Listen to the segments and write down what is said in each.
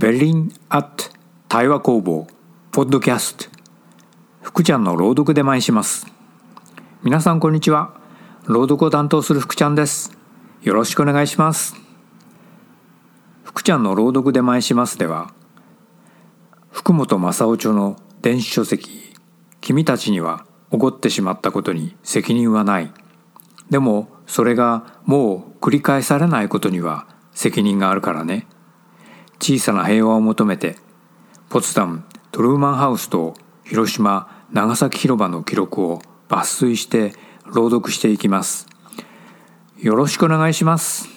ベリン・アット対話工房ポッドキャスト福ちゃんの朗読で参します。皆さんこんにちは。朗読を担当する福ちゃんです。よろしくお願いします。福ちゃんの朗読で参しますでは福本正夫著の電子書籍君たちには起こってしまったことに責任はない。でもそれがもう繰り返されないことには責任があるからね。小さな平和を求めてポツダムトルーマンハウスと広島長崎広場の記録を抜粋して朗読していきます。よろしくお願いします。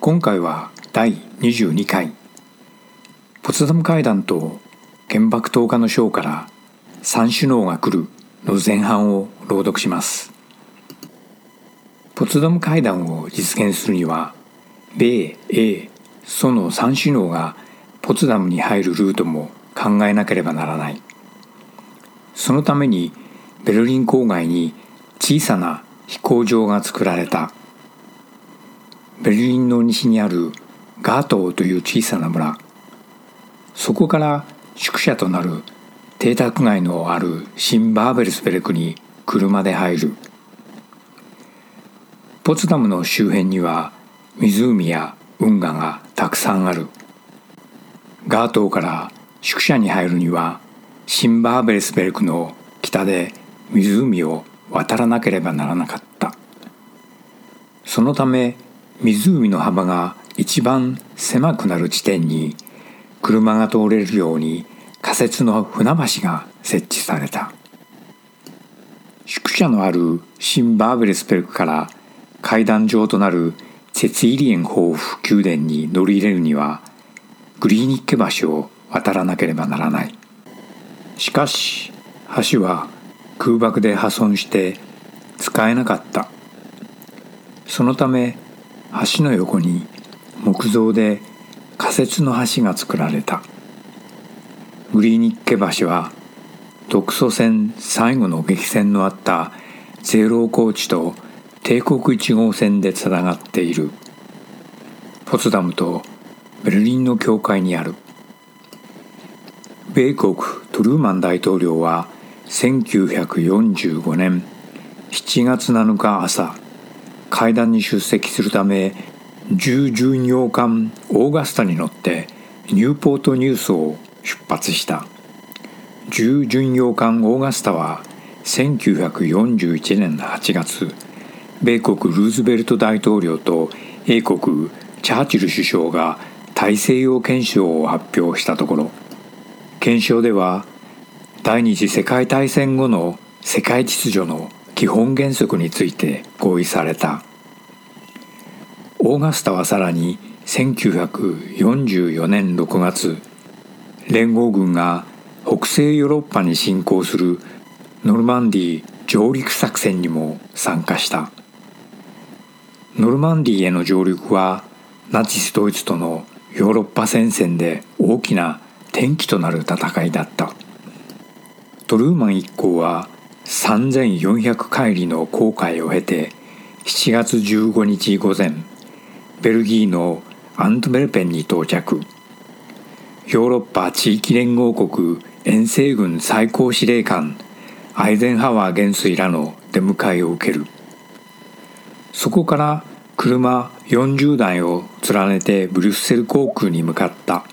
今回は第22回。ポツダム会談と原爆投下の章から三首脳が来るの前半を朗読します。ポツダム会談を実現するには米英ソの3首脳がポツダムに入るルートも考えなければならない。そのためにベルリン郊外に小さな飛行場が作られた。ベルリンの西にあるガートーという小さな村。そこから宿舎となる邸宅街のある新バーベルスベルクに車で入る。ポツダムの周辺には湖や運河がたくさんある。ガートから宿舎に入るにはシンバーベルスベルクの北で湖を渡らなければならなかった。そのため湖の幅が一番狭くなる地点に車が通れるように仮設の船橋が設置された。宿舎のある新バーベルスベルクから階段状となるセツイリエンホーフ宮殿に乗り入れるにはグリーニッケ橋を渡らなければならない。しかし橋は空爆で破損して使えなかった。そのため橋の横に木造で仮設の橋が作られた。グリーニッケ橋は独ソ戦最後の激戦のあったゼロー高地と帝国1号線でつながっている。ポツダムとベルリンの境界にある。米国トルーマン大統領は1945年7月7日朝会談に出席するため重巡洋艦オーガスタに乗ってニューポートニュースを出発した。重巡洋艦オーガスタは1941年8月米国ルーズベルト大統領と英国チャーチル首相が大西洋憲章を発表したところ憲章では第二次世界大戦後の世界秩序の基本原則について合意された。オーガスタはさらに1944年6月連合軍が北西ヨーロッパに侵攻するノルマンディ上陸作戦にも参加した。ノルマンディへの上陸はナチスドイツとのヨーロッパ戦線で大きな転機となる戦いだった。トルーマン一行は3400海里の航海を経て7月15日午前ベルギーのアントベルペンに到着。ヨーロッパ地域連合国遠征軍最高司令官アイゼンハワー元帥らの出迎えを受ける。そこから車40台を連ねてブリュッセル航空に向かった。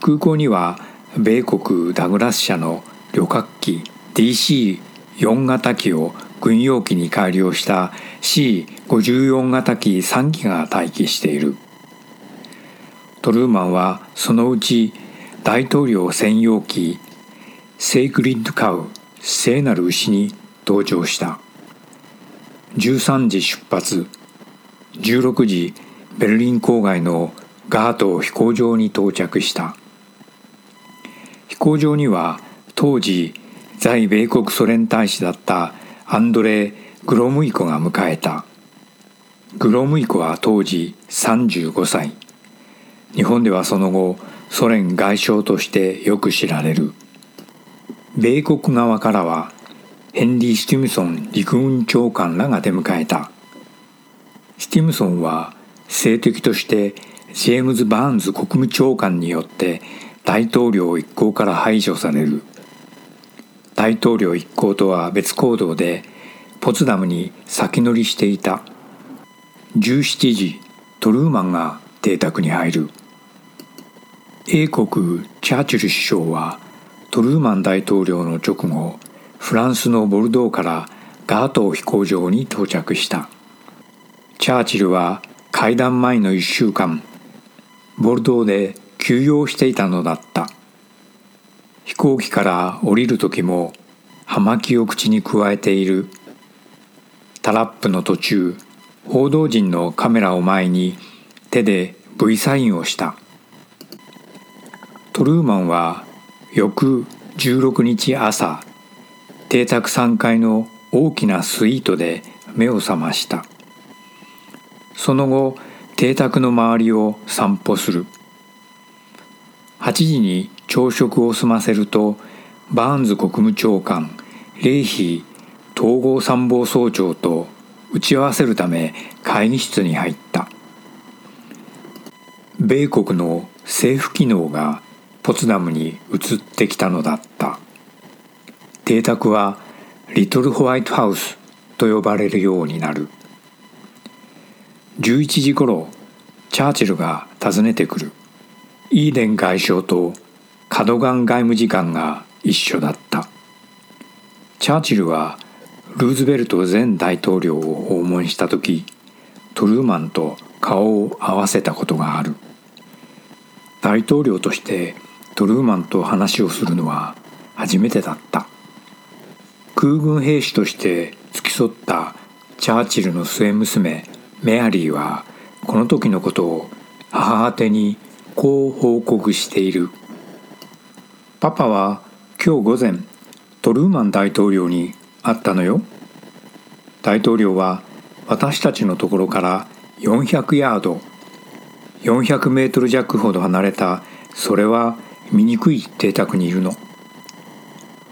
空港には米国ダグラス社の旅客機 DC4 型機を軍用機に改良した C54 型機3機が待機している。トルーマンはそのうち大統領専用機セイクリッドカウ聖なる牛に登場した。13時出発。16時ベルリン郊外のガート飛行場に到着した。飛行場には当時在米国ソ連大使だったアンドレ・グロムイコが迎えた。グロムイコは当時35歳。日本ではその後ソ連外相としてよく知られる。米国側からはヘンリー・スティムソン陸軍長官らが出迎えた。スティムソンは政敵としてジェームズ・バーンズ国務長官によって大統領一行から排除される。大統領一行とは別行動でポツダムに先乗りしていた。17時トルーマンが邸宅に入る。英国チャーチル首相はトルーマン大統領の直後フランスのボルドーからガートー飛行場に到着した。チャーチルは会談前の1週間ボルドーで休養していたのだった。飛行機から降りる時も葉巻を口にくわえている。タラップの途中報道陣のカメラを前に手で V サインをした。トルーマンは翌16日朝邸宅3階の大きなスイートで目を覚ました。その後邸宅の周りを散歩する。8時に朝食を済ませるとバーンズ国務長官レイヒー統合参謀総長と打ち合わせるため会議室に入った。米国の政府機能がポツダムに移ってきたのだった。邸宅はリトルホワイトハウスと呼ばれるようになる。11時頃チャーチルが訪ねてくる。イーデン外相とカドガン外務次官が一緒だった。チャーチルはルーズベルト前大統領を訪問した時トルーマンと顔を合わせたことがある。大統領としてトルーマンと話をするのは初めてだった。空軍兵士として付き添ったチャーチルの末娘メアリーはこの時のことを母宛てにこう報告している。パパは今日午前トルーマン大統領に会ったのよ。大統領は私たちのところから400ヤード。400メートル弱ほど離れたそれは醜い邸宅にいるの。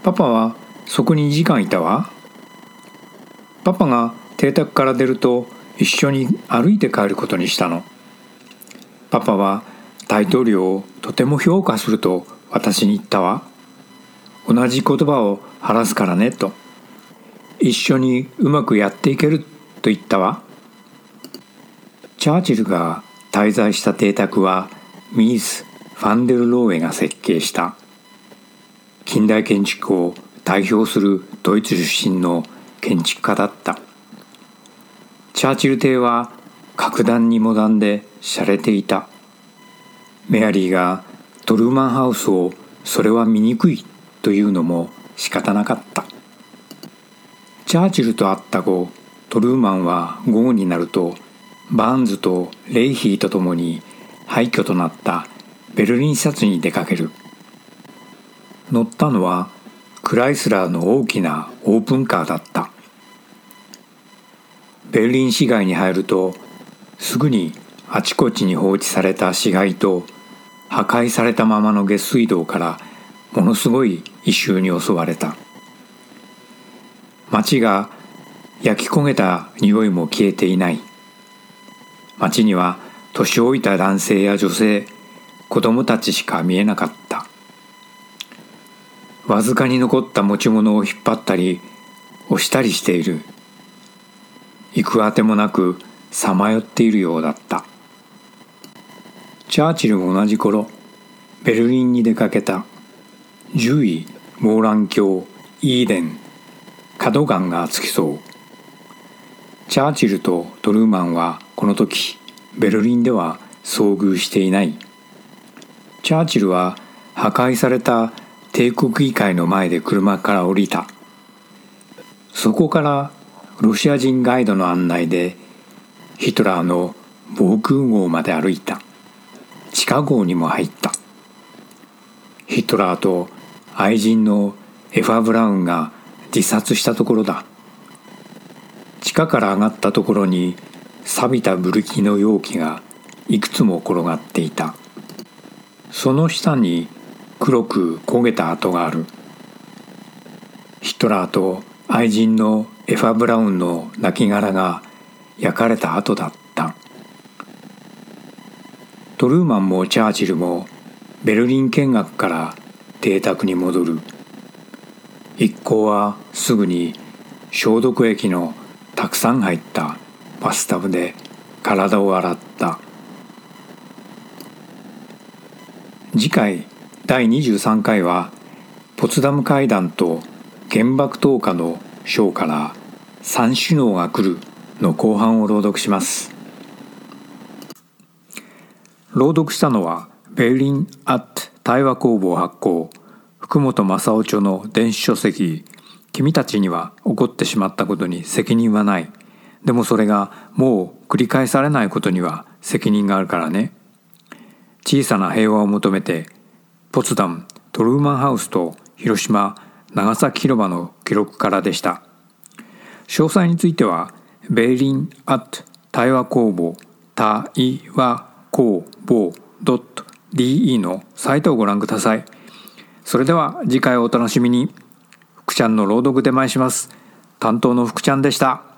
パパはそこに2時間いたわ。パパが邸宅から出ると一緒に歩いて帰ることにしたの。パパは大統領をとても評価すると私に言ったわ。同じ言葉を話すからねと。一緒にうまくやっていけると言ったわ。チャーチルが滞在した邸宅はミース・ファンデル・ローエが設計した。近代建築を代表するドイツ出身の建築家だった。チャーチル邸は格段にモダンで洒落ていた。メアリーがトルーマンハウスをそれは醜いというのも仕方なかった。チャーチルと会った後トルーマンは午後になるとバーンズとレイヒーと共に廃墟となったベルリン視察に出かける。乗ったのはクライスラーの大きなオープンカーだった。ベルリン市街に入るとすぐにあちこちに放置された死骸と破壊されたままの下水道からものすごい異臭に襲われた。街が焼き焦げた匂いも消えていない。街には年老いた男性や女性子供たちしか見えなかった。わずかに残った持ち物を引っ張ったり押したりしている。行くあてもなくさまよっているようだった。チャーチルも同じ頃ベルリンに出かけた獣医モーラン卿イーデンカドガンが付き添う。チャーチルとトルーマンはこの時ベルリンでは遭遇していない。チャーチルは破壊された帝国議会の前で車から降りた。そこからロシア人ガイドの案内でヒトラーの防空壕まで歩いた。地下壕にも入った。ヒトラーと愛人のエファ・ブラウンが自殺したところだ。地下から上がったところに錆びたブルキの容器がいくつも転がっていた。その下に黒く焦げた跡がある。ヒトラーと愛人のエファ・ブラウンの亡骸が焼かれた後だった。トルーマンもチャーチルもベルリン見学から邸宅に戻る。一行はすぐに消毒液のたくさん入ったバスタブで体を洗った。次回第23回はポツダム会談と原爆投下の章から三首脳が来るの後半を朗読します。朗読したのはベルリン・アット対話工房発行福本正夫著の電子書籍君たちには起こってしまったことに責任はない。でもそれがもう繰り返されないことには責任があるからね。小さな平和を求めてポツダムトルーマンハウスと広島長崎広場の記録からでした。詳細についてはベーリン・アット対話工房対話工房 .de のサイトをご覧ください。それでは次回お楽しみに。福ちゃんの朗読で参します。担当の福ちゃんでした。